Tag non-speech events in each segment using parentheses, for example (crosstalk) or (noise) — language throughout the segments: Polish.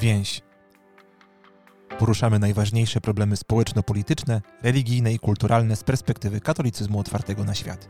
Więź. Poruszamy najważniejsze problemy społeczno-polityczne, religijne i kulturalne z perspektywy katolicyzmu otwartego na świat.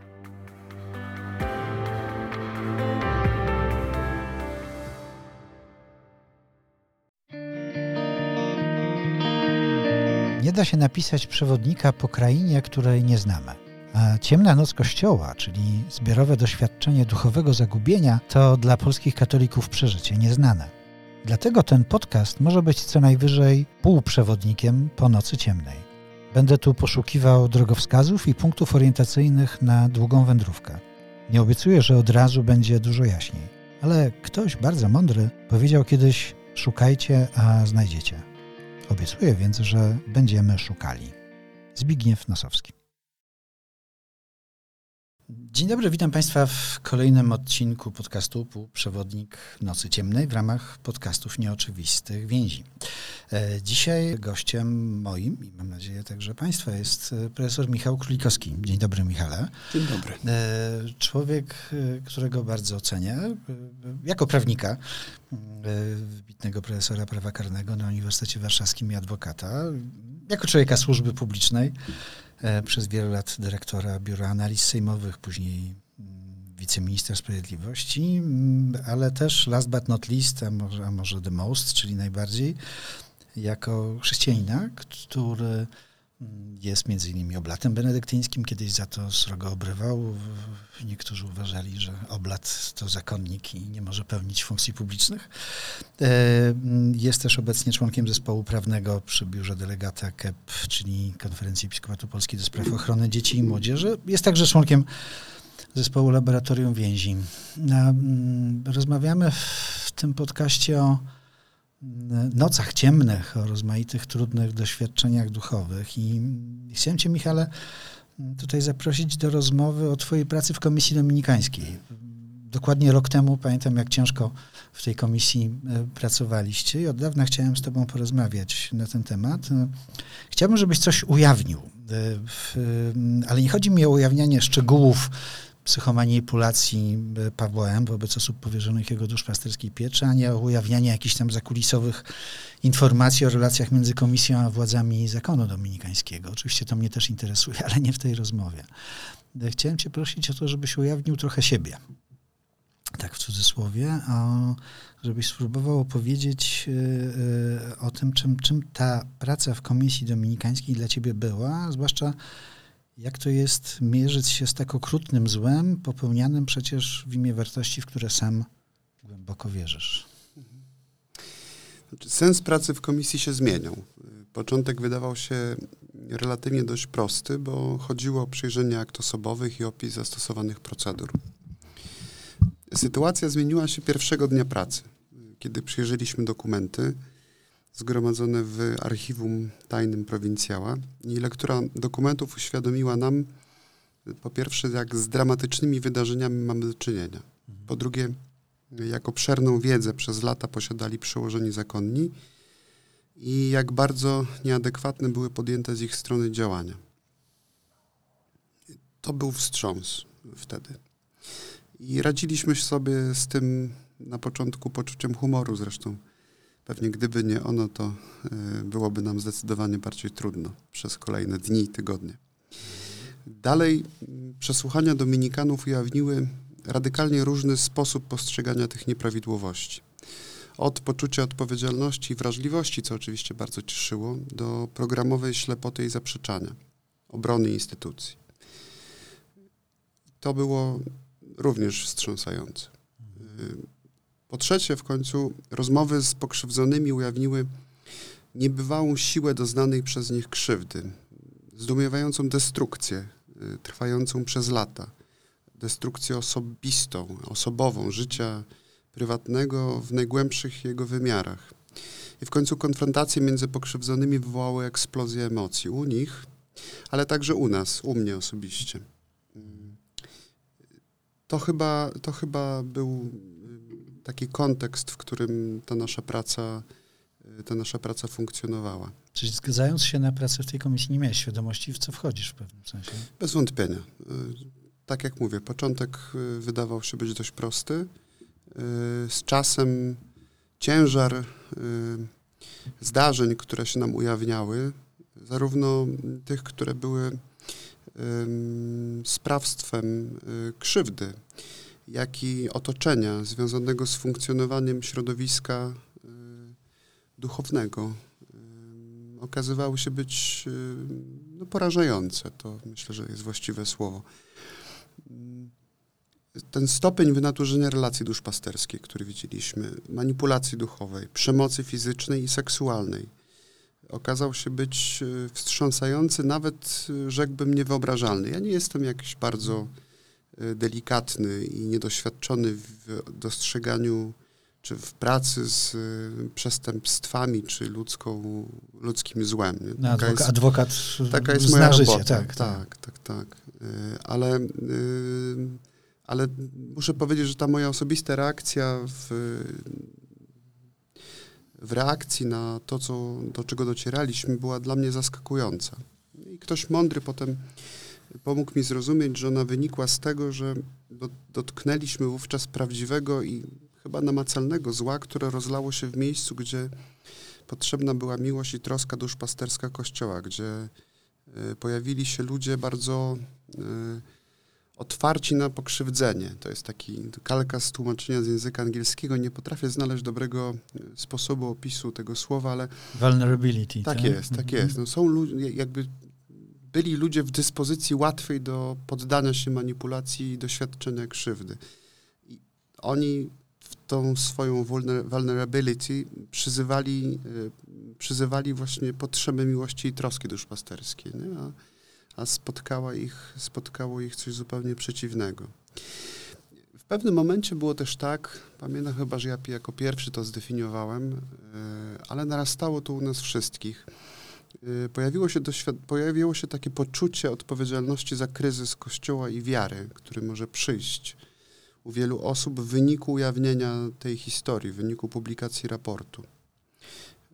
Nie da się napisać przewodnika po krainie, której nie znamy. A Ciemna Noc Kościoła, czyli zbiorowe doświadczenie duchowego zagubienia, to dla polskich katolików przeżycie nieznane. Dlatego ten podcast może być co najwyżej półprzewodnikiem po nocy ciemnej. Będę tu poszukiwał drogowskazów i punktów orientacyjnych na długą wędrówkę. Nie obiecuję, że od razu będzie dużo jaśniej, ale ktoś bardzo mądry powiedział kiedyś: Szukajcie, a znajdziecie. Obiecuję więc, że będziemy szukali. Zbigniew Nosowski. Dzień dobry, witam Państwa w kolejnym odcinku podcastu Półprzewodnik Nocy Ciemnej w ramach podcastów Nieoczywistych Więzi. E, dzisiaj gościem moim i mam nadzieję także Państwa jest e, profesor Michał Królikowski. Dzień dobry Michale. Dzień dobry. E, człowiek, którego bardzo cenię, jako prawnika, wybitnego profesora prawa karnego na Uniwersytecie Warszawskim i adwokata, jako człowieka służby publicznej, przez wiele lat dyrektora Biura Analiz Sejmowych, później wiceminister sprawiedliwości, mm, ale też last but not least, a może, a może the most, czyli najbardziej, jako chrześcijanina, który mm, jest między innymi oblatem benedyktyńskim, kiedyś za to srogo obrywał. Niektórzy uważali, że oblat to zakonnik i nie może pełnić funkcji publicznych. E, jest też obecnie członkiem zespołu prawnego przy biurze delegata KEP, czyli Konferencji Episkopatu Polski do spraw ochrony dzieci i młodzieży. Jest także członkiem zespołu Laboratorium Więzi. Mm, rozmawiamy w tym podcaście o nocach ciemnych, o rozmaitych trudnych doświadczeniach duchowych i chciałem Cię, Michale, tutaj zaprosić do rozmowy o Twojej pracy w Komisji Dominikańskiej. Dokładnie rok temu pamiętam, jak ciężko w tej komisji e, pracowaliście i od dawna chciałem z Tobą porozmawiać na ten temat. Chciałbym, żebyś coś ujawnił, e, ale nie chodzi mi o ujawnianie szczegółów psychomanipulacji e, Pawła M. wobec osób powierzonych jego duszpasterskiej pieczy, a nie o ujawnianie jakichś tam zakulisowych informacji o relacjach między komisją a władzami zakonu dominikańskiego. Oczywiście to mnie też interesuje, ale nie w tej rozmowie. E, chciałem cię prosić o to, żebyś ujawnił trochę siebie. Tak w cudzysłowie, a żebyś spróbował opowiedzieć e, o tym, czym, czym ta praca w Komisji Dominikańskiej dla ciebie była, zwłaszcza jak to jest mierzyć się z tak okrutnym złem, popełnianym przecież w imię wartości, w które sam głęboko wierzysz? Znaczy, sens pracy w komisji się zmieniał. Początek wydawał się relatywnie dość prosty, bo chodziło o przyjrzenie akt osobowych i opis zastosowanych procedur. Sytuacja zmieniła się pierwszego dnia pracy, kiedy przyjrzeliśmy dokumenty zgromadzone w archiwum tajnym prowincjała i lektura dokumentów uświadomiła nam, po pierwsze, jak z dramatycznymi wydarzeniami mamy do czynienia. Po drugie, jak obszerną wiedzę przez lata posiadali przełożeni zakonni i jak bardzo nieadekwatne były podjęte z ich strony działania. To był wstrząs wtedy. I radziliśmy sobie z tym na początku poczuciem humoru zresztą. Pewnie gdyby nie ono, to e, byłoby nam zdecydowanie bardziej trudno przez kolejne dni i tygodnie. Dalej przesłuchania Dominikanów ujawniły radykalnie różny sposób postrzegania tych nieprawidłowości. Od poczucia odpowiedzialności i wrażliwości, co oczywiście bardzo cieszyło, do programowej ślepoty i zaprzeczania, obrony instytucji. To było również wstrząsające. Po trzecie, w końcu rozmowy z pokrzywdzonymi ujawniły niebywałą siłę doznanej przez nich krzywdy, zdumiewającą destrukcję y, trwającą przez lata, destrukcję osobistą, osobową życia prywatnego w najgłębszych jego wymiarach. I w końcu konfrontacje między pokrzywdzonymi wywołały eksplozję emocji u nich, ale także u nas, u mnie osobiście. Mm. To chyba, to chyba był taki kontekst, w którym ta nasza praca, y, ta nasza praca funkcjonowała. Czyli zgadzając się na pracę w tej komisji, nie miałeś świadomości, w co wchodzisz w pewnym sensie? Bez wątpienia. Y, tak jak mówię, początek y, wydawał się być dość prosty. Z czasem ciężar zdarzeń, które się nam ujawniały, zarówno tych, które były sprawstwem krzywdy, jak i otoczenia związanego z funkcjonowaniem środowiska y, duchownego, okazywały się być no, porażające. To myślę, że jest właściwe słowo ten stopień wynaturzenia relacji duszpasterskiej, który widzieliśmy, manipulacji duchowej, przemocy fizycznej i seksualnej, okazał się być wstrząsający, nawet rzekłbym niewyobrażalny. Ja nie jestem jakiś bardzo delikatny i niedoświadczony w dostrzeganiu czy w pracy z przestępstwami, czy ludzką, ludzkim złem. No, adwoka, jest, adwokat taka jest moja robota. Tak, tak, tak. tak, tak. Ale ale muszę powiedzieć, że ta moja osobista reakcja w, w reakcji na to, co, do czego docieraliśmy, była dla mnie zaskakująca. I ktoś mądry potem pomógł mi zrozumieć, że ona wynikła z tego, że do, dotknęliśmy wówczas prawdziwego i chyba namacalnego zła, które rozlało się w miejscu, gdzie potrzebna była miłość i troska duszpasterska Kościoła, gdzie y, pojawili się ludzie bardzo y, otwarci na pokrzywdzenie. To jest taki kalka z tłumaczenia z języka angielskiego. Nie potrafię znaleźć dobrego e, sposobu opisu tego słowa, ale... Vulnerability. Tak, tak? jest, tak mhm. jest. No, są ludzie, jakby byli ludzie w dyspozycji łatwej do poddania się manipulacji i doświadczenia krzywdy. I oni w tą swoją vulnerability przyzywali, e, przyzywali właśnie potrzeby miłości i troski duszpasterskiej. Nie? A a spotkała ich, spotkało ich coś zupełnie przeciwnego. W pewnym momencie było też tak, pamiętam chyba, że ja jako pierwszy to zdefiniowałem, e, ale narastało to u nas wszystkich. E, pojawiło się, pojawiło się takie poczucie odpowiedzialności za kryzys Kościoła i wiary, który może przyjść u wielu osób w wyniku ujawnienia tej historii, w wyniku publikacji raportu.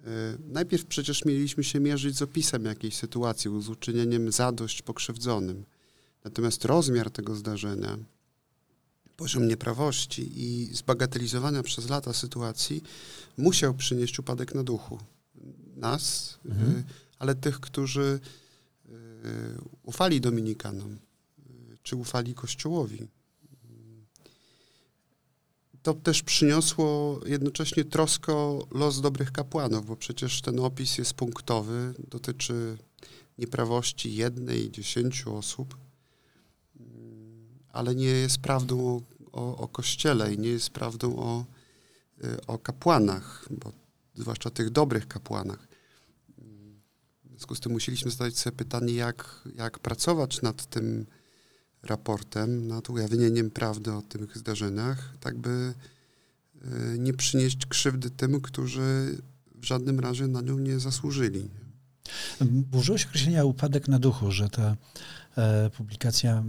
E, najpierw przecież mieliśmy się mierzyć z opisem jakiejś sytuacji, z uczynieniem zadość pokrzywdzonym. Natomiast rozmiar tego zdarzenia, poziom nieprawości i zbagatelizowania przez lata sytuacji musiał przynieść upadek na duchu. Nas, e, mhm. Ale tych, którzy e, ufali Dominikanom, czy ufali Kościołowi to też przyniosło jednocześnie troskę o los dobrych kapłanów, bo przecież ten opis jest punktowy, dotyczy nieprawości jednej, dziesięciu osób, ale nie jest prawdą o, o Kościele i nie jest prawdą o, o kapłanach, bo zwłaszcza tych dobrych kapłanach. W związku z tym musieliśmy zadać sobie pytanie, jak, jak pracować nad tym raportem, nad ujawnieniem prawdy o tych zdarzeniach, tak by e, nie przynieść krzywdy tym, którzy w żadnym razie na nią nie zasłużyli. Użyłeś określenia upadek na duchu, że ta e, publikacja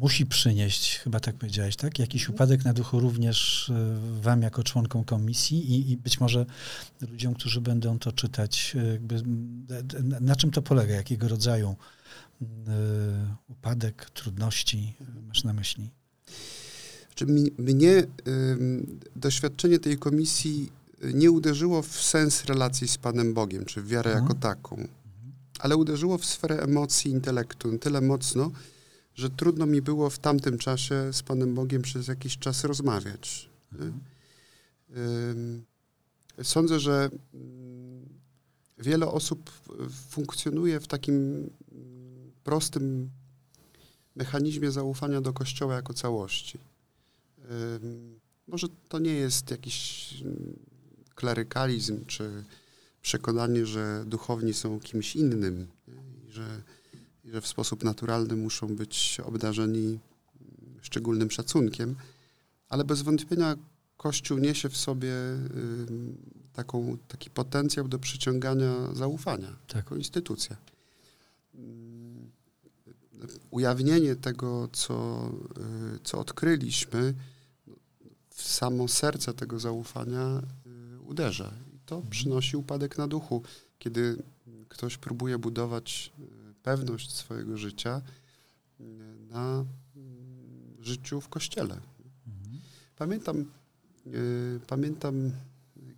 musi przynieść, chyba tak powiedziałeś, tak? Jakiś mhm. upadek na duchu również e, wam jako członkom komisji i, i, być może ludziom, którzy będą to czytać. E, jakby, na, na czym to polega? Jakiego rodzaju Y, upadek, trudności masz na myśli? Czy mi, mnie doświadczenie tej komisji nie uderzyło w sens relacji z Panem Bogiem, czy w wiarę mhm. jako taką, ale uderzyło w sferę emocji, intelektu tyle mocno, że trudno mi było w tamtym czasie z Panem Bogiem przez jakiś czas rozmawiać. Mhm. Sądzę, że mm, wiele osób funkcjonuje w takim prostym mechanizmie zaufania do Kościoła jako całości. Może to nie jest jakiś mm, klerykalizm, czy przekonanie, że duchowni są kimś innym że, w sposób naturalny muszą być obdarzeni mm, szczególnym szacunkiem, ale bez wątpienia Kościół niesie w sobie taką, taki potencjał do przyciągania zaufania tak. jako instytucja ujawnienie tego, co, y, co odkryliśmy, w samo serce tego zaufania y, uderza. I to przynosi upadek na duchu, kiedy ktoś próbuje budować y, pewność swojego życia na mm, życiu w kościele. Mhm. Pamiętam Pamiętam,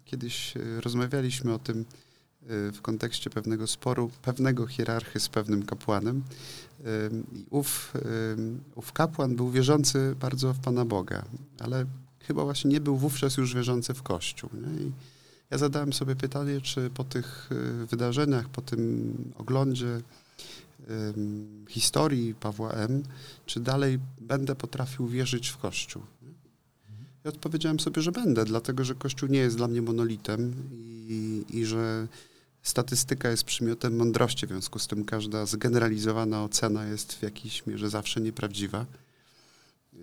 kiedyś e, rozmawialiśmy o tym e, w kontekście pewnego sporu, pewnego hierarchy z pewnym kapłanem. Ów, ów kapłan był wierzący bardzo w Pana Boga, ale chyba właśnie nie był wówczas już wierzący w Kościół. Ja zadałem sobie pytanie, czy po tych e, wydarzeniach, po tym oglądzie historii Pawła M., czy dalej będę potrafił wierzyć w Kościół. I odpowiedziałem sobie, że będę, dlatego że Kościół nie jest dla mnie monolitem i, i że statystyka jest przymiotem mądrości, w związku z tym każda zgeneralizowana ocena jest w jakiejś mierze zawsze nieprawdziwa.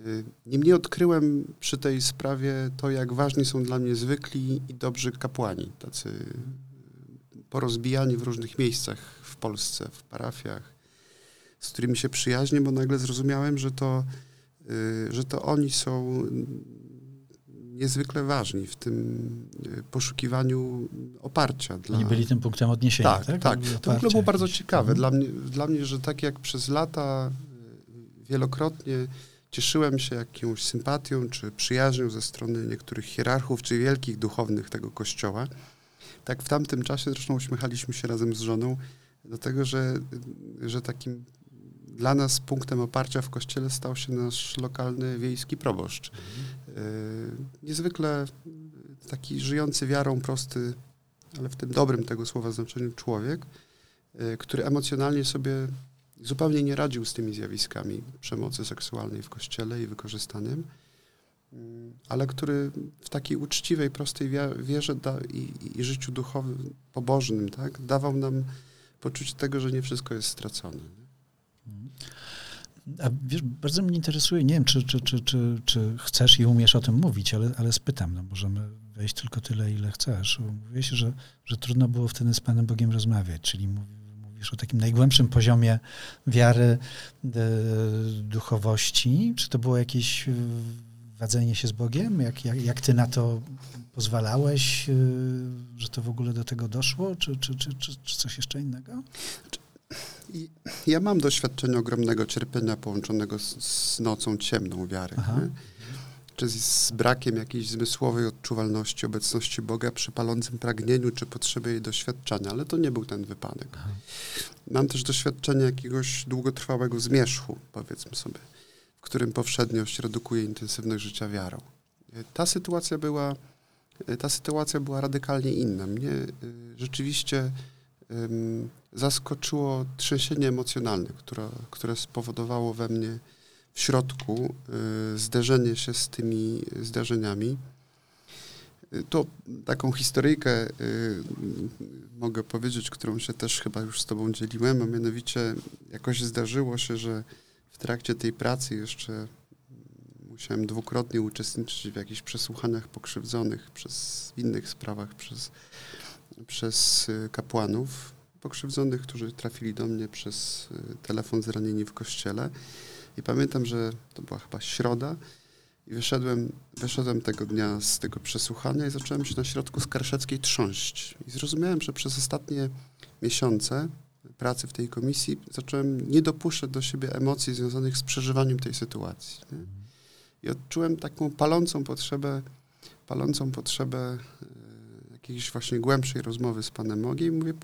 Y, niemniej odkryłem przy tej sprawie to, jak ważni są dla mnie zwykli i dobrzy kapłani, tacy porozbijani w różnych miejscach Polsce, w parafiach, z którymi się przyjaźnię, bo nagle zrozumiałem, że to, y, że to oni są niezwykle ważni w tym y, poszukiwaniu oparcia. Dla... Oni byli tym punktem odniesienia, tak? Tak, tak. To w ogóle było bardzo ciekawe. Mhm. Dla, mnie, dla mnie, że tak jak przez lata y, wielokrotnie cieszyłem się jakąś sympatią czy przyjaźnią ze strony niektórych hierarchów czy wielkich duchownych tego kościoła, tak w tamtym czasie zresztą uśmiechaliśmy się razem z żoną do tego, że, że takim dla nas punktem oparcia w kościele stał się nasz lokalny wiejski proboszcz. Mhm. Niezwykle taki żyjący wiarą, prosty, ale w tym dobrym tego słowa znaczeniu człowiek, y, który emocjonalnie sobie zupełnie nie radził z tymi zjawiskami przemocy seksualnej w kościele i wykorzystaniem, mm, ale który w takiej uczciwej, prostej wierze i, i, życiu duchowym, pobożnym, tak, dawał nam poczucie tego, że nie wszystko jest stracone. A wiesz, bardzo mnie interesuje, nie wiem, czy, czy, czy, czy, czy chcesz i umiesz o tym mówić, ale, ale spytam, no możemy wejść tylko tyle, ile chcesz. Mówiłeś, że, że trudno było wtedy z Panem Bogiem rozmawiać, czyli mówisz o takim najgłębszym poziomie wiary, e, duchowości. Czy to było jakieś wadzenie się z Bogiem? Jak, jak, jak ty na to pozwalałeś, e, że to w ogóle do tego doszło, czy, czy, czy, czy, coś jeszcze innego? ja mam doświadczenie ogromnego cierpienia połączonego z, z nocą ciemną wiary. Czy z brakiem jakiejś zmysłowej odczuwalności obecności Boga przy palącym pragnieniu czy potrzebie jej doświadczenia, ale to nie był ten wypadek. Aha. Mam też doświadczenie jakiegoś długotrwałego zmierzchu, powiedzmy sobie, którym powszedniość redukuje intensywność życia wiarą. Ta sytuacja była, ta sytuacja była radykalnie inna. Mnie y, rzeczywiście zaskoczyło trzęsienie emocjonalne, które, które spowodowało we mnie w środku zderzenie się z tymi zdarzeniami. To taką historyjkę mogę powiedzieć, którą się też chyba już z Tobą dzieliłem, a mianowicie jakoś zdarzyło się, że w trakcie tej pracy jeszcze musiałem dwukrotnie uczestniczyć w jakichś przesłuchaniach pokrzywdzonych przez w innych sprawach przez, przez kapłanów pokrzywdzonych, którzy trafili do mnie przez y, telefon zranieni w kościele. I pamiętam, że to była chyba środa i wyszedłem, wyszedłem tego dnia z tego przesłuchania i zacząłem się na środku Skarszewskiej trząść. I zrozumiałem, że przez ostatnie miesiące pracy w tej komisji zacząłem nie dopuszczać do siebie emocji związanych z przeżywaniem tej sytuacji. Nie? I odczułem taką palącą potrzebę, palącą potrzebę y, jakiejś właśnie głębszej rozmowy z Panem Bogiem i mówię,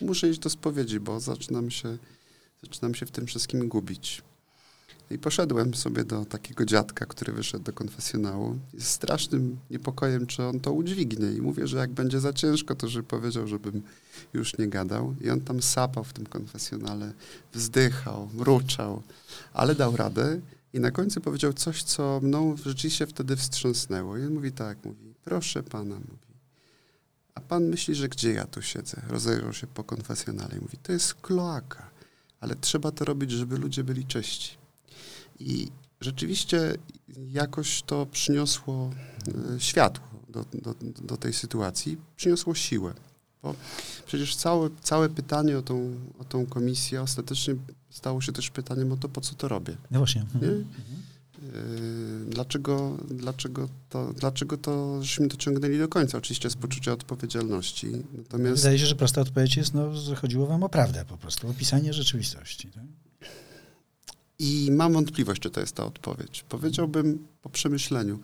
muszę iść do spowiedzi, bo zaczynam się, zaczynam się w tym wszystkim gubić. I poszedłem sobie do takiego dziadka, który wyszedł do konfesjonału. Z strasznym niepokojem, czy on to udźwignie. I mówię, że jak będzie za ciężko, to żeby powiedział, żebym już nie gadał. I on tam sapał w tym konfesjonale, wzdychał, mruczał, ale dał radę. I na końcu powiedział coś, co mną rzeczywiście wtedy wstrząsnęło. I on mówi tak, mówi, proszę pana, mówi, a pan myśli, że gdzie ja tu siedzę? Rozejrzał się po konfesjonale i mówi, to jest kloaka, ale trzeba to robić, żeby ludzie byli czyści. I rzeczywiście jakoś to przyniosło e, światło do, do, do tej sytuacji, przyniosło siłę. Bo przecież całe, całe pytanie o tą, o tą komisję ostatecznie stało się też pytaniem o to, po co to robię. No właśnie. Nie? Mhm. Yy, dlaczego, dlaczego, to, dlaczego to żeśmy dociągnęli do końca? Oczywiście z poczucia odpowiedzialności. Natomiast... Wydaje się, że prosta odpowiedź jest, no, że chodziło wam o prawdę po prostu, opisanie rzeczywistości. Tak? I mam wątpliwość, czy to jest ta odpowiedź. Powiedziałbym po przemyśleniu.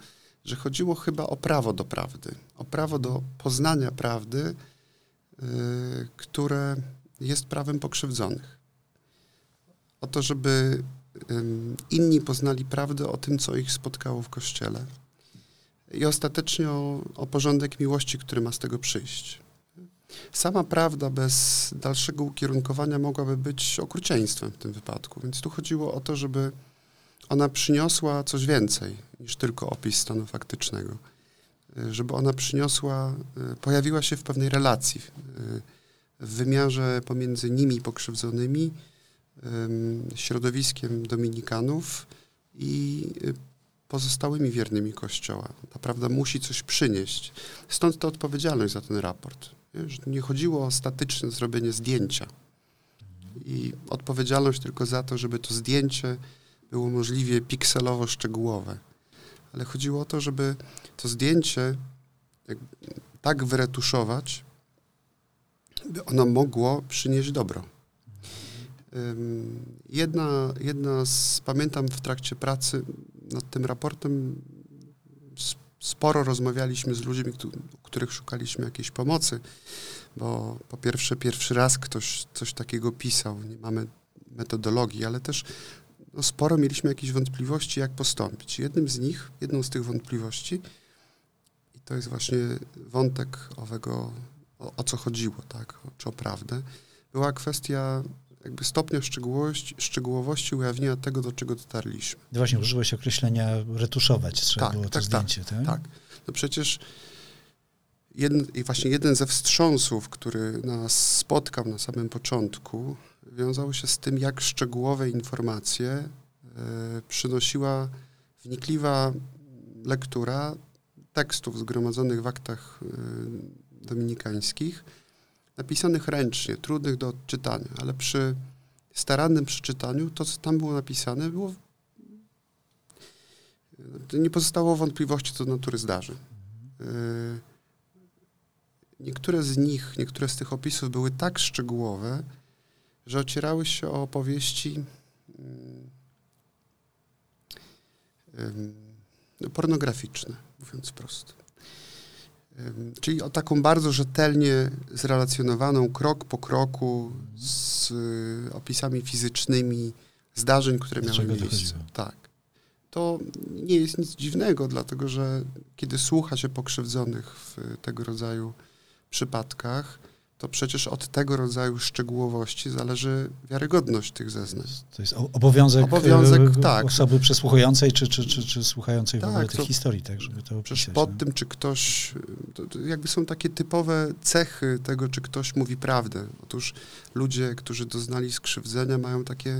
że chodziło chyba o prawo do prawdy, o prawo do poznania prawdy, y, które jest prawem pokrzywdzonych. O to, żeby inni poznali prawdę o tym, co ich spotkało w kościele. I ostatecznie o, o porządek miłości, który ma z tego przyjść. Sama prawda bez dalszego ukierunkowania mogłaby być okrucieństwem w tym wypadku. Więc tu chodziło o to, żeby ona przyniosła coś więcej niż tylko opis stanu faktycznego. Żeby ona przyniosła, pojawiła się w pewnej relacji, w wymiarze pomiędzy nimi pokrzywdzonymi, środowiskiem dominikanów i pozostałymi wiernymi Kościoła. Ta prawda musi coś przynieść. Stąd ta odpowiedzialność za ten raport. Nie chodziło o statyczne zrobienie zdjęcia i odpowiedzialność tylko za to, żeby to zdjęcie było możliwie pikselowo szczegółowe. Ale chodziło o to, żeby to zdjęcie tak wyretuszować, by ono mogło przynieść dobro. Jedna, jedna z, pamiętam w trakcie pracy nad tym raportem, sporo rozmawialiśmy z ludźmi, u których szukaliśmy jakiejś pomocy, bo po pierwsze, pierwszy raz ktoś coś takiego pisał, nie mamy metodologii, ale też no, sporo mieliśmy jakieś wątpliwości, jak postąpić. Jednym z nich, jedną z tych wątpliwości, i to jest właśnie wątek owego, o, o co chodziło, tak, czy o prawdę, była kwestia jakby stopnia szczegółowości, szczegółowości ujawnienia tego, do czego dotarliśmy. Właśnie, użyłeś określenia retuszować, trzeba tak, było to tak, zdjęcie, tak? Tak, no przecież jeden, i właśnie jeden ze wstrząsów, który nas spotkał na samym początku, wiązało się z tym, jak szczegółowe informacje e, przynosiła wnikliwa lektura tekstów zgromadzonych w aktach e, dominikańskich, napisanych ręcznie, trudnych do odczytania, ale przy starannym przeczytaniu to, co tam było napisane, było. Nie pozostało wątpliwości co do natury zdarzeń. E, niektóre z nich, niektóre z tych opisów były tak szczegółowe, że ocierały się o opowieści no, pornograficzne, mówiąc wprost. Czyli o taką bardzo rzetelnie zrelacjonowaną krok po kroku z y, opisami fizycznymi zdarzeń, które miały miejsce. Tak. To nie jest nic dziwnego, dlatego że kiedy słucha się pokrzywdzonych w tego rodzaju przypadkach, to przecież od tego rodzaju szczegółowości zależy wiarygodność tych zeznań. To jest obowiązek, obowiązek e, tak. osoby przesłuchującej czy, czy, czy, czy słuchającej tak, w ogóle tych to, historii, tak, żeby to opisać. Pod no. tym, czy ktoś, to, to jakby są takie typowe cechy tego, czy ktoś mówi prawdę. Otóż ludzie, którzy doznali skrzywdzenia, mają takie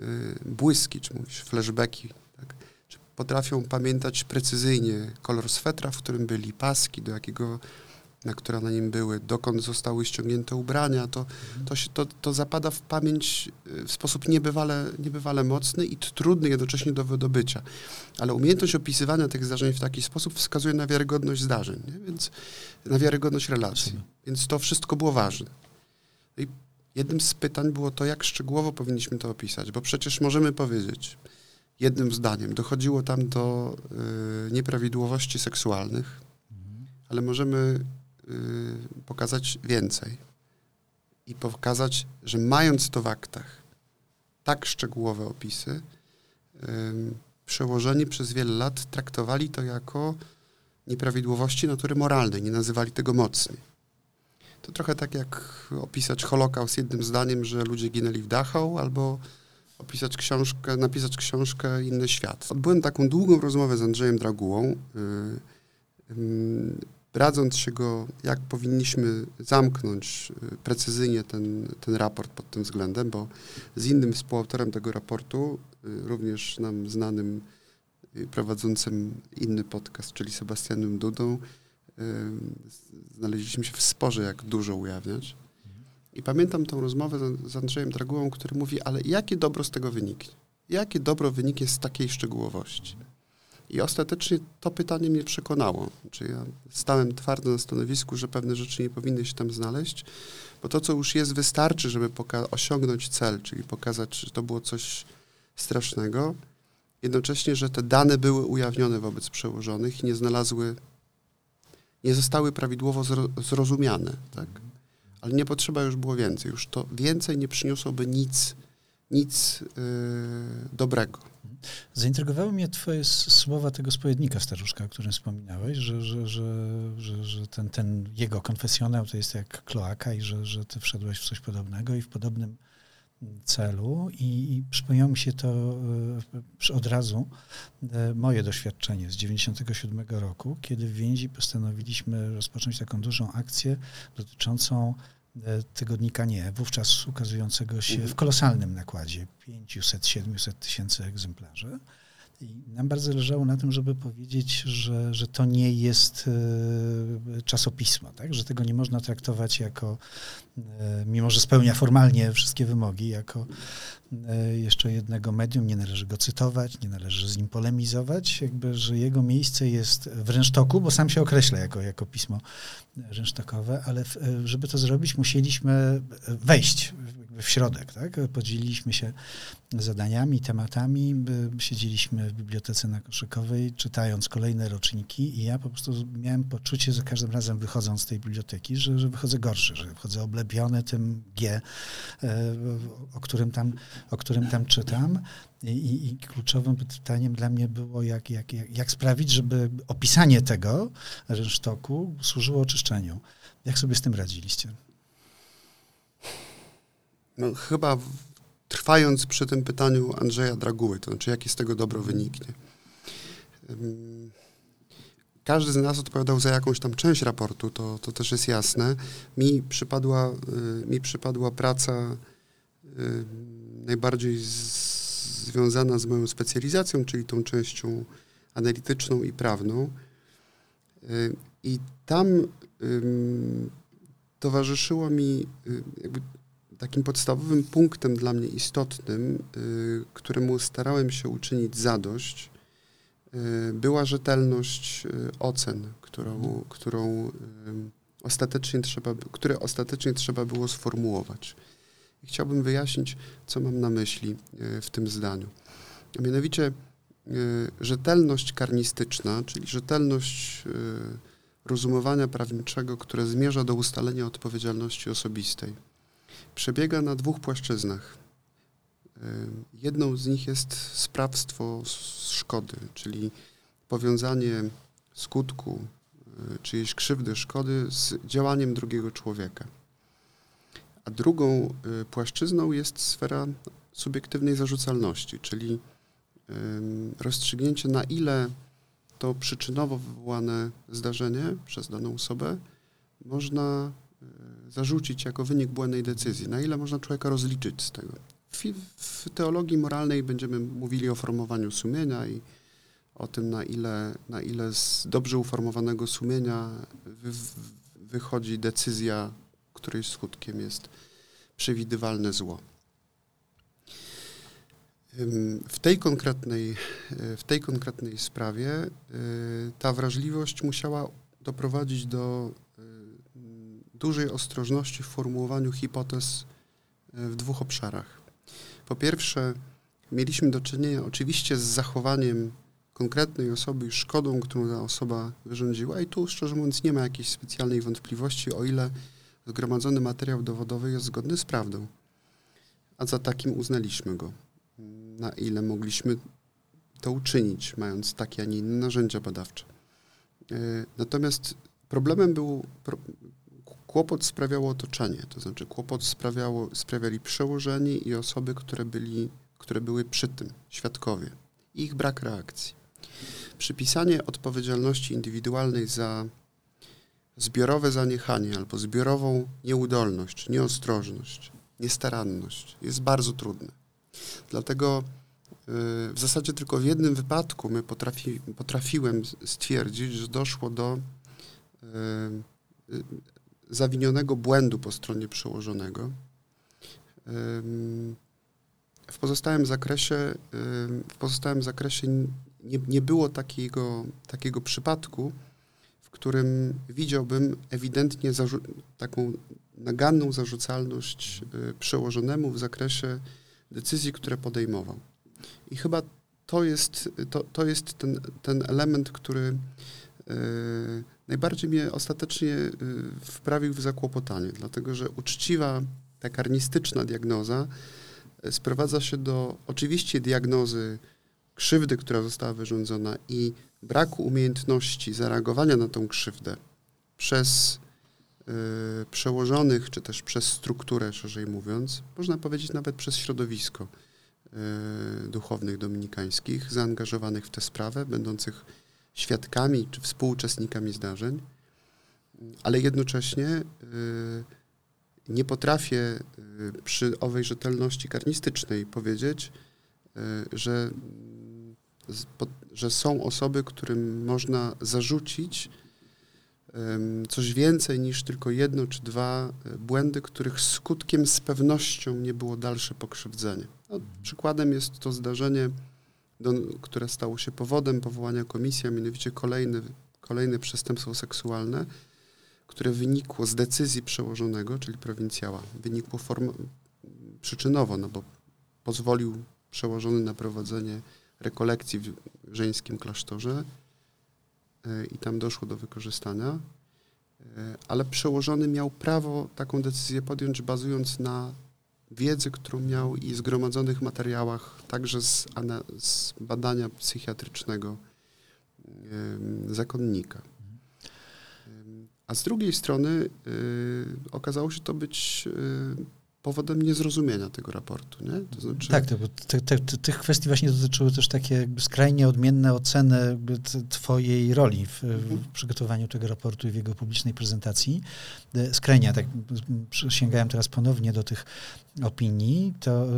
y, błyski, czy mówisz, flashbacki, tak? Czy potrafią pamiętać precyzyjnie kolor swetra, w którym byli, paski, do jakiego na które na nim były, dokąd zostały ściągnięte ubrania, to, to, się, to, to zapada w pamięć y, w sposób niebywale, niebywale mocny i trudny jednocześnie do wydobycia. Ale umiejętność opisywania tych zdarzeń w taki sposób wskazuje na wiarygodność zdarzeń, nie? więc na wiarygodność relacji. Więc to wszystko było ważne. I jednym z pytań było to, jak szczegółowo powinniśmy to opisać, bo przecież możemy powiedzieć jednym zdaniem, dochodziło tam do y, nieprawidłowości seksualnych, mhm. ale możemy pokazać więcej i pokazać, że mając to w aktach tak szczegółowe opisy, przełożeni przez wiele lat traktowali to jako nieprawidłowości natury moralnej, nie nazywali tego mocniej. To trochę tak jak opisać Holokaust jednym zdaniem, że ludzie ginęli w Dachau, albo opisać książkę, napisać książkę Inny Świat. Odbyłem taką długą rozmowę z Andrzejem Dragułą, yy, yy, radząc się go, jak powinniśmy zamknąć y, precyzyjnie ten, ten raport pod tym względem, bo z innym współautorem tego raportu, y, również nam znanym y, prowadzącym inny podcast, czyli Sebastianem Dudą, znaleźliśmy się w sporze, jak dużo ujawniać. I pamiętam tą rozmowę z Andrzejem Dragułą, który mówi, ale jakie dobro z tego wyniknie? Jakie dobro wyniknie z takiej szczegółowości? I ostatecznie to pytanie mnie przekonało. Czy ja stałem twardo na stanowisku, że pewne rzeczy nie powinny się tam znaleźć, bo to, co już jest, wystarczy, żeby osiągnąć cel, czyli pokazać, że to było coś strasznego, jednocześnie, że te dane były ujawnione wobec przełożonych i nie znalazły, nie zostały prawidłowo zro- zrozumiane, tak? Ale nie potrzeba już było więcej. Już to więcej nie przyniosłoby nic, nic yy, dobrego. Zaintrygowały mnie twoje słowa tego spowiednika staruszka, o którym wspominałeś, że, że, że, że, ten, ten jego konfesjonał to jest jak kloaka i że, że ty wszedłeś w coś podobnego i w podobnym celu i, i przypomniało mi się to y, od razu y, moje doświadczenie z 97 roku, kiedy w Więzi postanowiliśmy rozpocząć taką dużą akcję dotyczącą y, tygodnika Nie, wówczas ukazującego się w kolosalnym nakładzie 500-700 tysięcy egzemplarzy. I nam bardzo zależało na tym, żeby powiedzieć, że, że to nie jest e, czasopismo, tak? że tego nie można traktować jako, e, mimo że spełnia formalnie wszystkie wymogi, jako e, jeszcze jednego medium, nie należy go cytować, nie należy z nim polemizować, jakby, że jego miejsce jest w rynsztoku, bo sam się określa jako, jako pismo rynsztokowe, ale żeby to zrobić, musieliśmy wejść w środek, tak? Podzieliliśmy się zadaniami, tematami. Siedzieliśmy w bibliotece na Koszykowej, czytając kolejne roczniki i ja po prostu miałem poczucie za każdym razem wychodząc z tej biblioteki, że, że wychodzę gorszy, że wychodzę oblebiony tym G, e, o którym tam, o którym tam czytam. I, I, kluczowym pytaniem dla mnie było, jak, jak, jak sprawić, żeby opisanie tego rynsztoku służyło oczyszczeniu. Jak sobie z tym radziliście? No, chyba trwając przy tym pytaniu Andrzeja Draguły, to znaczy jaki z tego dobro wyniknie. Każdy z nas odpowiadał za jakąś tam część raportu, to, to też jest jasne. Mi przypadła, y, mi przypadła praca y, najbardziej z, związana z moją specjalizacją, czyli tą częścią analityczną i prawną. Y, I tam towarzyszyło mi jakby takim podstawowym punktem dla mnie istotnym, y, któremu starałem się uczynić zadość, y, była rzetelność y, ocen, którą, którą ostatecznie trzeba, które ostatecznie trzeba było sformułować. I chciałbym wyjaśnić, co mam na myśli w tym zdaniu. A mianowicie rzetelność karnistyczna, czyli rzetelność rozumowania prawniczego, które zmierza do ustalenia odpowiedzialności osobistej przebiega na dwóch płaszczyznach. Jedną z nich jest sprawstwo szkody, czyli powiązanie skutku y, czyjejś krzywdy, szkody z działaniem drugiego człowieka. A drugą y, płaszczyzną jest sfera subiektywnej zarzucalności, czyli rozstrzygnięcie, na ile to przyczynowo wywołane zdarzenie przez daną osobę można zarzucić jako wynik błędnej decyzji? Na ile można człowieka rozliczyć z tego? W, w teologii moralnej będziemy mówili o formowaniu sumienia i o tym, na ile, na ile z dobrze uformowanego sumienia wy, wychodzi decyzja, której skutkiem jest przewidywalne zło. W tej konkretnej, w tej konkretnej sprawie y, ta wrażliwość musiała doprowadzić do dużej ostrożności w formułowaniu hipotez e, w dwóch obszarach. Po pierwsze, mieliśmy do czynienia oczywiście z zachowaniem konkretnej osoby i szkodą, którą ta osoba wyrządziła, i tu szczerze mówiąc nie ma jakiejś specjalnej wątpliwości, o ile zgromadzony materiał dowodowy jest zgodny z prawdą. A za takim uznaliśmy go. Na ile mogliśmy to uczynić, mając takie, a nie inne narzędzia badawcze. E, natomiast problemem był, Kłopot sprawiało otoczenie, to znaczy kłopot sprawiało, sprawiali przełożeni i osoby, które, byli, które były przy tym, świadkowie. Ich brak reakcji. Przypisanie odpowiedzialności indywidualnej za zbiorowe zaniechanie albo zbiorową nieudolność, nieostrożność, niestaranność jest bardzo trudne. Dlatego y, w zasadzie tylko w jednym wypadku my potrafi, potrafiłem stwierdzić, że doszło do y, zawinionego błędu po stronie przełożonego. W pozostałym zakresie, w pozostałym zakresie nie, nie było takiego, takiego przypadku, w którym widziałbym ewidentnie taką naganną zarzucalność y, przełożonemu w zakresie decyzji, które podejmował. I chyba to jest, to, to jest ten, ten element, który e, najbardziej mnie ostatecznie e, wprawił w zakłopotanie, dlatego że uczciwa, ta karnistyczna diagnoza e, sprowadza się do oczywiście diagnozy krzywdy, która została wyrządzona i braku umiejętności zareagowania na tą krzywdę przez y, przełożonych, czy też przez strukturę, szerzej mówiąc, można powiedzieć nawet przez środowisko y, duchownych dominikańskich, zaangażowanych w tę sprawę, będących świadkami czy współuczestnikami zdarzeń, ale jednocześnie y, nie potrafię przy owej rzetelności karnistycznej powiedzieć, że że są osoby, którym można zarzucić coś więcej niż tylko jedno czy dwa błędy, których skutkiem z pewnością nie było dalsze pokrzywdzenie. No, przykładem jest to zdarzenie, do, które stało się powodem powołania komisji, a mianowicie kolejne, kolejne przestępstwo seksualne, które wynikło z decyzji przełożonego, czyli prowincjała. Wynikło form, przyczynowo, no bo pozwolił przełożony na prowadzenie rekolekcji w żeńskim klasztorze e, i tam doszło do wykorzystania, e, ale przełożony miał prawo taką decyzję podjąć, bazując na wiedzy, którą miał i zgromadzonych materiałach, także z, z badania psychiatrycznego zakonnika. A z drugiej strony y, okazało się to być y, powodem niezrozumienia tego raportu. Nie? To znaczy... Tak, to, te, te, tych kwestii właśnie dotyczyły też takie skrajnie odmienne oceny twojej roli w, mhm. w, przygotowaniu tego raportu i w jego publicznej prezentacji. E, skrajnie, tak sięgałem teraz ponownie do tych opinii, to e,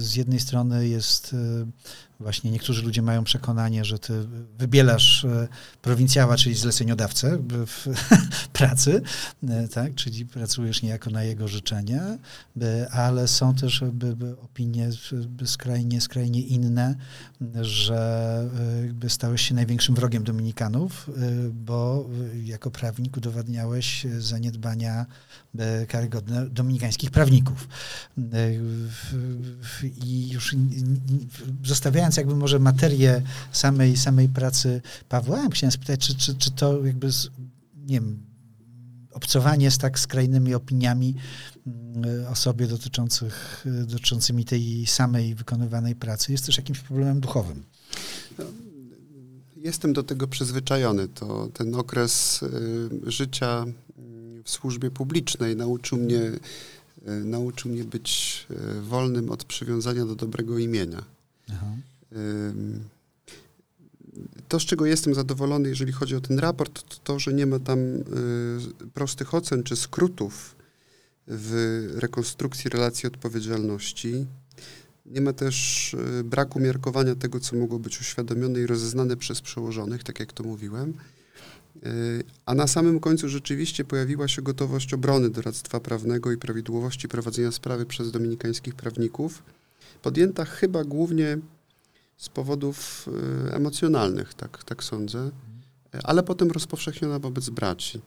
z jednej strony jest e, właśnie niektórzy ludzie mają przekonanie, że ty wybielasz e, prowincjała, czyli zleceniodawcę w (laughs) pracy, tak, czyli pracujesz niejako na jego życzenie, ale są też opinie skrajnie, skrajnie inne, że stałeś się największym wrogiem dominikanów, bo jako prawnik udowadniałeś zaniedbania karygodne dominikańskich prawników. I już zostawiając jakby może materię samej, samej pracy Pawła, chciałem spytać, czy, czy, czy to jakby, nie wiem, obcowanie z tak skrajnymi opiniami mm, o sobie dotyczących, dotyczącymi tej samej wykonywanej pracy jest też jakimś problemem duchowym. No, jestem do tego przyzwyczajony. To ten okres życia w służbie publicznej nauczył mnie E, nauczył mnie być e, wolnym od przywiązania do dobrego imienia. Aha. To, z czego jestem zadowolony, jeżeli chodzi o ten raport, to to, że nie ma tam e, prostych ocen czy skrótów w rekonstrukcji relacji odpowiedzialności. Nie ma też braku miarkowania tego, co mogło być uświadomione i rozeznane przez przełożonych, tak jak to mówiłem. A na samym końcu rzeczywiście pojawiła się gotowość obrony doradztwa prawnego i prawidłowości prowadzenia sprawy przez dominikańskich prawników, podjęta chyba głównie z powodów y, emocjonalnych, tak, tak sądzę, ale potem rozpowszechniona wobec braci.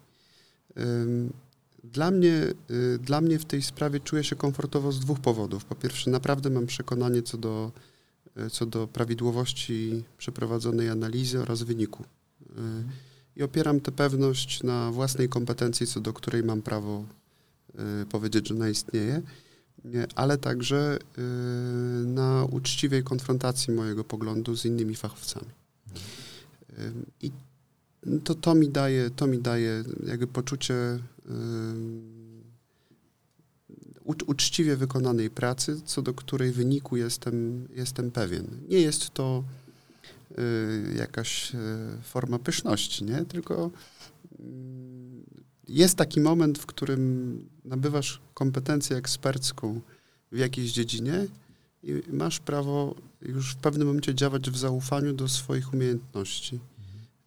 Dla mnie, y, dla mnie w tej sprawie czuję się komfortowo z dwóch powodów. Po pierwsze, naprawdę mam przekonanie co do, y, co do prawidłowości przeprowadzonej analizy oraz wyniku i opieram tę pewność na własnej kompetencji, co do której mam prawo y, powiedzieć, że ona istnieje, ale także y, na uczciwej konfrontacji mojego poglądu z innymi fachowcami. Y, I to, to, mi daje, to mi daje jakby poczucie uczciwie wykonanej pracy, co do której wyniku jestem, jestem pewien. Nie jest to Y, jakaś y, forma pyszności, nie? Tylko mm, jest taki moment, w którym nabywasz kompetencję ekspercką w jakiejś dziedzinie i masz prawo już w pewnym momencie działać w zaufaniu do swoich umiejętności,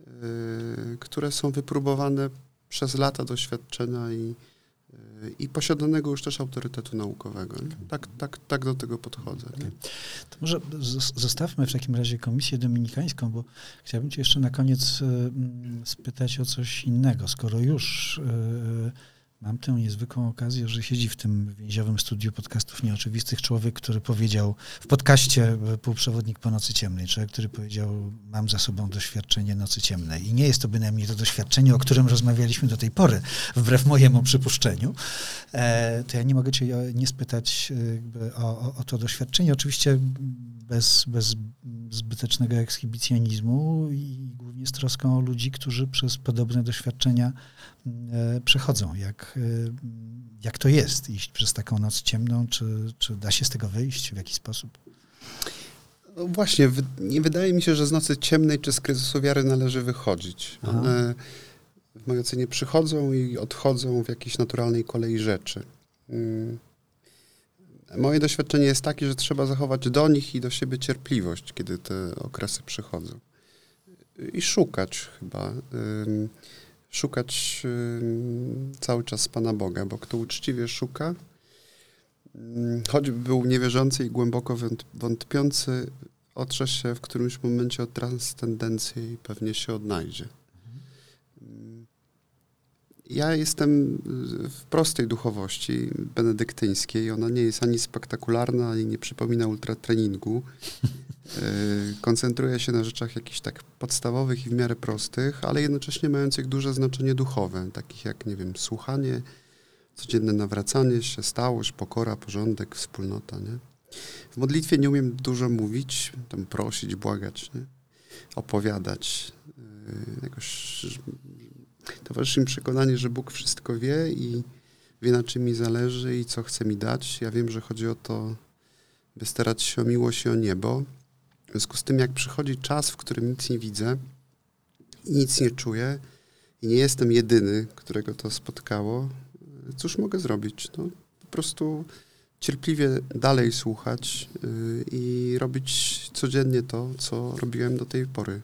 mhm. które są wypróbowane przez lata doświadczenia i i posiadanego już też autorytetu naukowego. Tak, tak, tak do tego podchodzę. Okay. To może zostawmy w takim razie Komisję Dominikańską, bo chciałbym cię jeszcze na koniec y, spytać o coś innego. Skoro już y, mam tę niezwykłą okazję, że siedzi w tym więziowym studiu podcastów nieoczywistych człowiek, który powiedział w podcaście Półprzewodnik po nocy ciemnej, człowiek, który powiedział, mam za sobą doświadczenie nocy ciemnej. I nie jest to bynajmniej to doświadczenie, o którym rozmawialiśmy do tej pory, wbrew mojemu przypuszczeniu. E, to ja nie mogę cię nie spytać o, o, o to doświadczenie. Oczywiście bez, bez zbytecznego ekshibicjonizmu i z troską o ludzi, którzy przez podobne doświadczenia e, przechodzą. Jak, e, jak to jest iść przez taką noc ciemną? Czy, czy da się z tego wyjść? W jaki sposób? No właśnie, nie wydaje mi się, że z nocy ciemnej czy z kryzysu wiary należy wychodzić. Aha. One w mojej ocenie przychodzą i odchodzą w jakiejś naturalnej kolei rzeczy. Mm. Moje doświadczenie jest takie, że trzeba zachować do nich i do siebie cierpliwość, kiedy te okresy przychodzą. I szukać chyba. Szukać cały czas Pana Boga, bo kto uczciwie szuka, choćby był niewierzący i głęboko wątpiący, otrze się w którymś momencie od transcendencji i pewnie się odnajdzie. Ja jestem w prostej duchowości benedyktyńskiej. Ona nie jest ani spektakularna, ani nie przypomina ultratreningu. E, (laughs) koncentruje się na rzeczach jakichś tak podstawowych i w miarę prostych, ale jednocześnie mających duże znaczenie duchowe, takich jak, nie wiem, słuchanie, codzienne nawracanie się, stałość, pokora, porządek, wspólnota, nie? W modlitwie nie umiem dużo mówić, tam prosić, błagać, nie? opowiadać. E, jakoś Towarzyszy mi przekonanie, że Bóg wszystko wie i wie na czym mi zależy i co chce mi dać. Ja wiem, że chodzi o to, by starać się o miłość i o niebo. W związku z tym, jak przychodzi czas, w którym nic nie widzę i nic nie czuję i nie jestem jedyny, którego to spotkało, cóż mogę zrobić? No, po prostu cierpliwie dalej słuchać yy, i robić codziennie to, co robiłem do tej pory.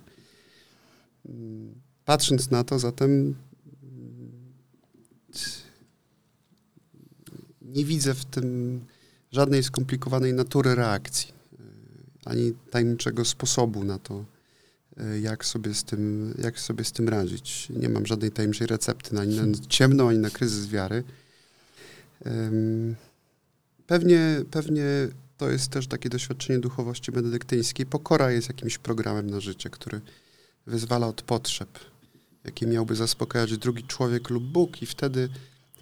Patrząc na to, zatem nie widzę w tym żadnej skomplikowanej natury reakcji, ani tajemniczego sposobu na to, jak sobie z tym, jak sobie z tym radzić. Nie mam żadnej tajemniczej recepty ani na ciemną, ani na kryzys wiary. Pewnie, pewnie to jest też takie doświadczenie duchowości benedyktyńskiej. Pokora jest jakimś programem na życie, który wyzwala od potrzeb jakie miałby zaspokajać drugi człowiek lub Bóg. I wtedy,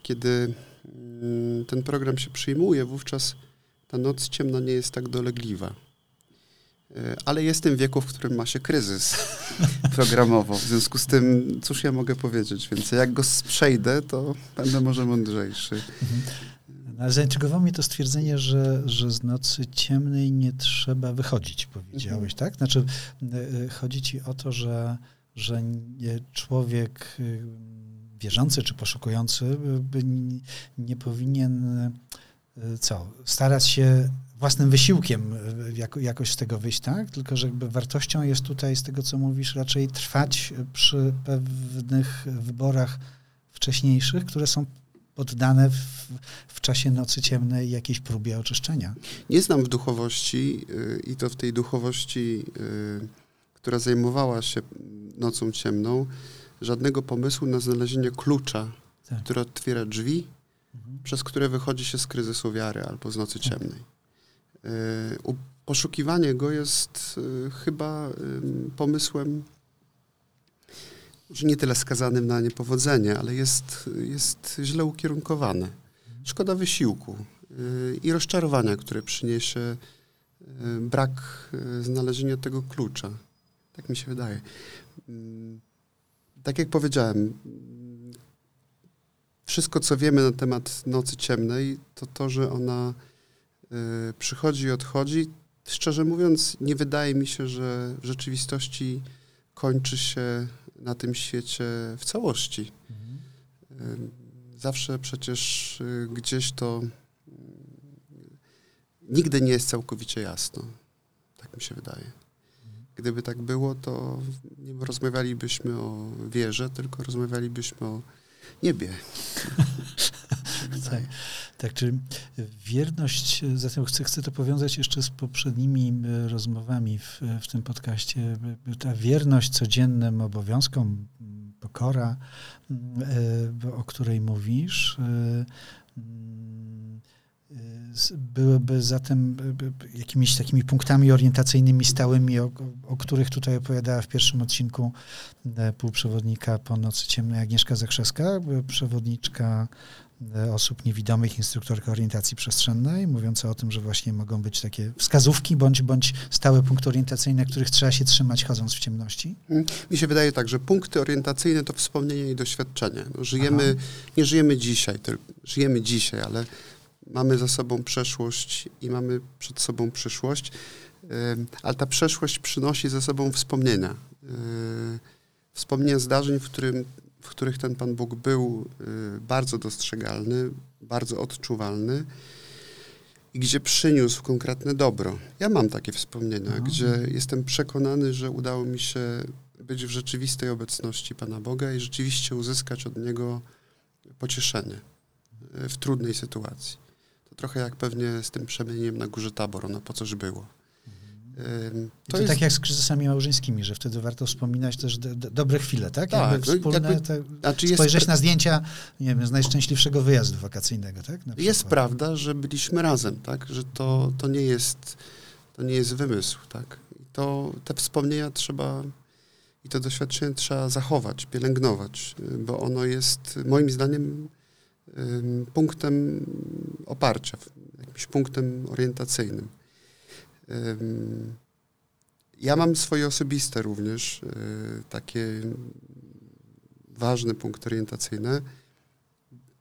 kiedy mm, ten program się przyjmuje, wówczas ta noc ciemna nie jest tak dolegliwa. E, ale jestem w wieku, w którym ma się kryzys (laughs) programowo. W związku z tym, cóż ja mogę powiedzieć? Więc jak go przejdę, to będę może mądrzejszy. Mhm. Ale zaintrygowało mnie to stwierdzenie, że, że z nocy ciemnej nie trzeba wychodzić, powiedziałeś, mhm. tak? Znaczy, e, e, chodzi ci o to, że że człowiek y, wierzący czy poszukujący nie powinien y, co, starać się własnym wysiłkiem y, jako, jakoś z tego wyjść, tak? Tylko, że wartością jest tutaj, z tego co mówisz, raczej trwać przy pewnych wyborach wcześniejszych, które są poddane w, w czasie nocy ciemnej jakiejś próbie oczyszczenia. Nie znam w duchowości i to w tej duchowości która zajmowała się nocą ciemną, żadnego pomysłu na znalezienie klucza, tak. który otwiera drzwi, mhm. przez które wychodzi się z kryzysu wiary albo z nocy tak. ciemnej. Y, poszukiwanie go jest y, chyba pomysłem, że nie tyle skazanym na niepowodzenie, ale jest, jest źle ukierunkowane. Szkoda wysiłku y, i rozczarowania, które przyniesie brak znalezienia tego klucza. Tak mi się wydaje. Mm, tak jak powiedziałem, wszystko, co wiemy na temat Nocy Ciemnej, to to, że ona y, przychodzi i odchodzi. Szczerze mówiąc, nie wydaje mi się, że w rzeczywistości kończy się na tym świecie w całości. Mhm. Y, zawsze przecież y, gdzieś to nigdy nie jest całkowicie jasno. Tak mi się wydaje. Gdyby tak było, to nie rozmawialibyśmy o wierze, tylko rozmawialibyśmy o niebie. (laughs) tak, tak, wierność, zatem chcę, chcę to powiązać jeszcze z poprzednimi e, rozmowami w, w tym podcaście. Ta wierność codziennym obowiązkom, pokora, y, o której mówisz. Byłyby zatem jakimiś takimi punktami orientacyjnymi stałymi, o, o, których tutaj opowiadała w pierwszym odcinku półprzewodnika po nocy ciemnej Agnieszka Zakrzewska, przewodniczka E, osób niewidomych, instruktorka orientacji przestrzennej, mówiąca o tym, że właśnie mogą być takie wskazówki bądź, bądź stałe punkty orientacyjne, których trzeba się trzymać chodząc w ciemności? Mm, mi się wydaje tak, że punkty orientacyjne to wspomnienie i doświadczenie. No, żyjemy, nie żyjemy dzisiaj, tylko żyjemy dzisiaj, ale mamy za sobą przeszłość i mamy przed sobą przyszłość, ale ta przeszłość przynosi ze sobą wspomnienia. E, wspomnienia zdarzeń, w którym w których ten Pan Bóg był y, bardzo dostrzegalny, bardzo odczuwalny i gdzie przyniósł konkretne dobro. Ja mam takie wspomnienia, mhm. gdzie jestem przekonany, że udało mi się być w rzeczywistej obecności Pana Boga i rzeczywiście uzyskać od Niego pocieszenie w trudnej sytuacji. Trochę jak pewnie z tym przemieniem na Górze Tabor, ono po coś było. To, to jest... tak jak z kryzysami małżeńskimi, że wtedy warto wspominać też do, do, dobre chwile, tak? tak jakby wspólne, jakby, te, znaczy spojrzeć jest... na zdjęcia, nie wiem, z najszczęśliwszego wyjazdu wakacyjnego, tak? Jest prawda, że byliśmy razem, tak? Że to, to, nie, jest, to nie jest wymysł, tak? I to, te wspomnienia trzeba i to doświadczenie trzeba zachować, pielęgnować, bo ono jest moim zdaniem punktem oparcia, jakimś punktem orientacyjnym. Ja mam swoje osobiste również, e, takie ważne punkty orientacyjne.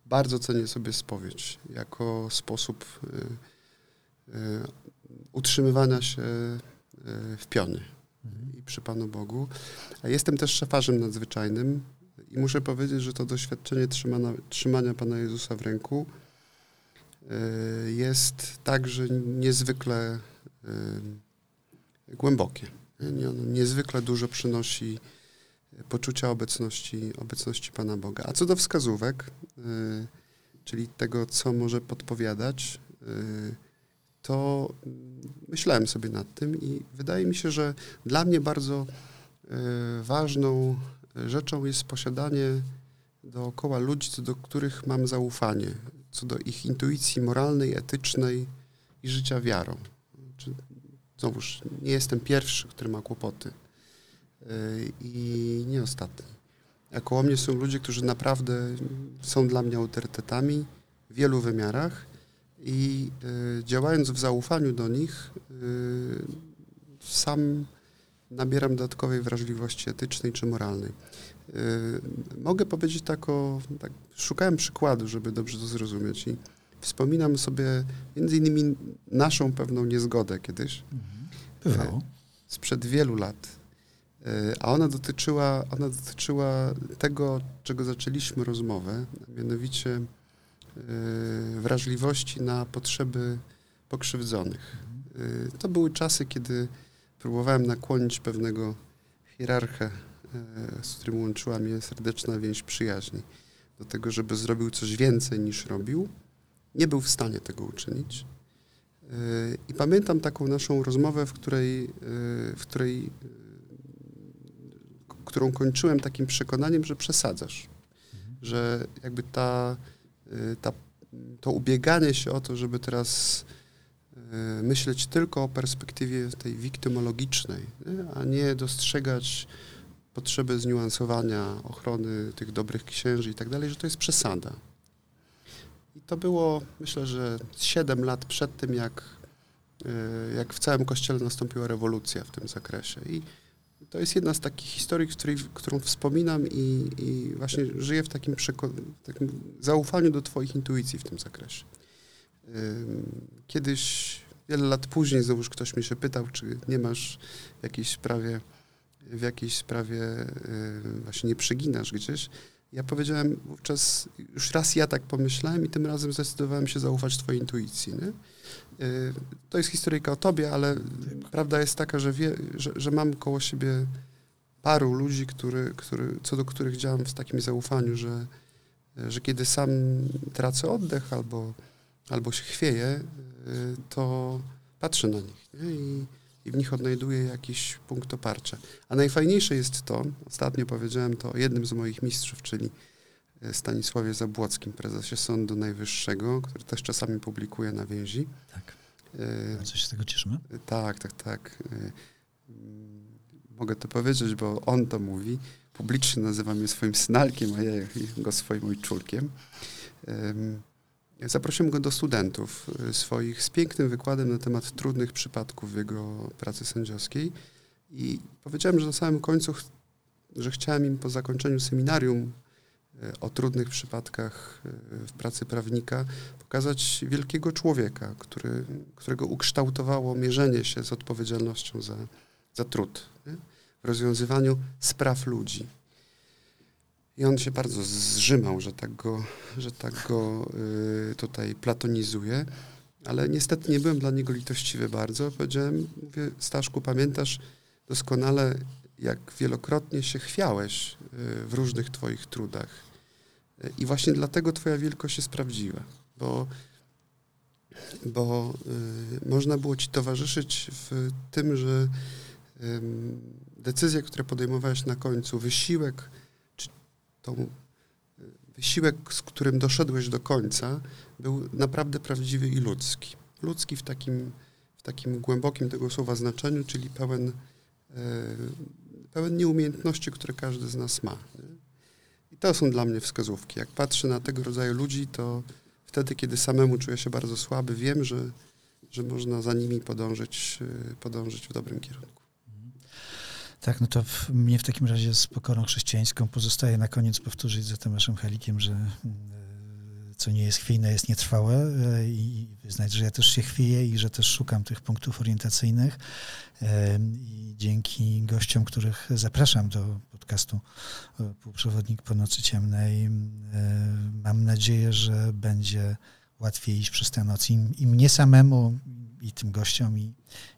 Bardzo cenię sobie spowiedź jako sposób utrzymywania się w pionie mhm. i przy Panu Bogu. Jestem też szafarzem nadzwyczajnym i muszę powiedzieć, że to doświadczenie trzymania, trzymania Pana Jezusa w ręku jest także niezwykle Y, głębokie. niezwykle dużo przynosi poczucia obecności, obecności Pana Boga. A co do wskazówek, czyli tego, co może podpowiadać, to myślałem sobie nad tym i wydaje mi się, że dla mnie bardzo ważną rzeczą jest posiadanie dookoła ludzi, co do których mam zaufanie, co do ich intuicji moralnej, etycznej i życia wiarą znowuż nie jestem pierwszy, który ma kłopoty yy, i nie ostatni. A koło mnie są ludzie, którzy naprawdę są dla mnie autorytetami w wielu wymiarach i yy, działając w zaufaniu do nich, yy, sam nabieram dodatkowej wrażliwości etycznej czy moralnej. Mogę powiedzieć tak o, tak, szukałem przykładu, żeby dobrze to zrozumieć i Wspominam sobie między innymi naszą pewną niezgodę kiedyś. Bywało. E, sprzed wielu lat. E, a ona dotyczyła, ona dotyczyła tego, czego zaczęliśmy rozmowę, mianowicie wrażliwości na potrzeby pokrzywdzonych. To były czasy, kiedy próbowałem nakłonić pewnego hierarchę, z którym łączyła mnie serdeczna więź przyjaźni, do tego, żeby zrobił coś więcej niż robił nie był w stanie tego uczynić. Y, I pamiętam taką naszą rozmowę, w której, y, w której którą kończyłem takim przekonaniem, że przesadzasz. Mhm. Że jakby ta, ta, to ubieganie się o to, żeby teraz myśleć tylko o perspektywie tej wiktymologicznej, a nie dostrzegać potrzeby zniuansowania ochrony tych dobrych księży i tak dalej, że to jest przesada. I to było, myślę, że 7 lat przed tym, jak, e, jak w całym Kościele nastąpiła rewolucja w tym zakresie. I to jest jedna z takich historii, której, którą wspominam i, i właśnie żyję w takim, takim zaufaniu do Twoich intuicji w tym zakresie. Kiedyś, wiele lat później, znowuż ktoś mnie się pytał, czy nie masz w jakiejś sprawie, w jakiejś sprawie właśnie nie przeginasz gdzieś. Ja powiedziałem wówczas, już raz ja tak pomyślałem i tym razem zdecydowałem się zaufać twojej intuicji. Nie? To jest historyjka o tobie, ale prawda jest taka, że, wie, że, że mam koło siebie paru ludzi, który, który, co do których działam w takim zaufaniu, że, że kiedy sam tracę oddech albo, albo się chwieję, y, to patrzę na nich nie? I, i w nich odnajduję jakiś punkt oparcia. A najfajniejsze jest to, ostatnio powiedziałem to o jednym z moich mistrzów, czyli e, Stanisławie Zabłockim, prezesie Sądu Najwyższego, który też czasami publikuje na więzi. Tak. Bardzo się z tego cieszymy. tak, tak, tak. Y, mm, Mogę to powiedzieć, bo on to mówi. Publicznie nazywa mnie swoim synalkiem, a ja go swoim ojczulkiem. Zaprosiłem go do studentów y, swoich z pięknym wykładem na temat trudnych przypadków w jego pracy sędziowskiej i powiedziałem, że na samym końcu, że chciałem im po zakończeniu seminarium y, o trudnych przypadkach y, w pracy prawnika pokazać wielkiego człowieka, który, którego ukształtowało mierzenie się z odpowiedzialnością za, za trud nie? w rozwiązywaniu spraw ludzi. I on się bardzo zrzymał, że tak go, że tak go y, tutaj platonizuje, ale niestety nie byłem dla niego litościwy bardzo. Powiedziałem, mówię, Staszku, pamiętasz doskonale, jak wielokrotnie się chwiałeś y, w różnych twoich trudach. Y, I właśnie dlatego twoja wielkość jest prawdziwa, bo, bo y, można było ci towarzyszyć w tym, że decyzje, które podejmowałeś na końcu, wysiłek, tą y, wysiłek, z którym doszedłeś do końca, był naprawdę prawdziwy i ludzki. Ludzki w takim, w takim głębokim tego słowa znaczeniu, czyli pełen, y, pełen nieumiejętności, które każdy z nas ma. I to są dla mnie wskazówki. Jak patrzę na tego rodzaju ludzi, to wtedy, kiedy samemu czuję się bardzo słaby, wiem, że, że można za nimi podążyć, y, podążyć w dobrym kierunku. Tak, no to w, mnie w takim razie z pokorą chrześcijańską pozostaje na koniec powtórzyć za Tomaszem Helikiem, że mm, e, co nie jest chwiejne, jest nietrwałe e, i wyznać, że ja też się chwieję i że też szukam tych punktów orientacyjnych. E, i dzięki gościom, których zapraszam do podcastu Półprzewodnik po nocy ciemnej mam nadzieję, że będzie łatwiej iść przez tę noc. I, i mnie samemu i tym gościom i,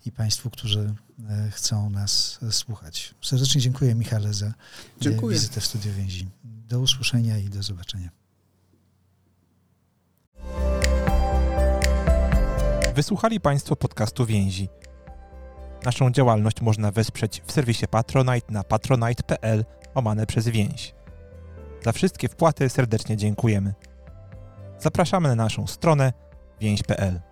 i Państwu, którzy e, chcą nas e, słuchać. Serdecznie dziękuję Michale za e, Dziękuję. wizytę w Studiu Więzi. Do usłyszenia i do zobaczenia. Wysłuchali Państwo podcastu Więzi. Naszą działalność można wesprzeć w serwisie Patronite na patronite.pl łamane przez więź. Za wszystkie wpłaty serdecznie dziękujemy. Zapraszamy na naszą stronę więź.pl.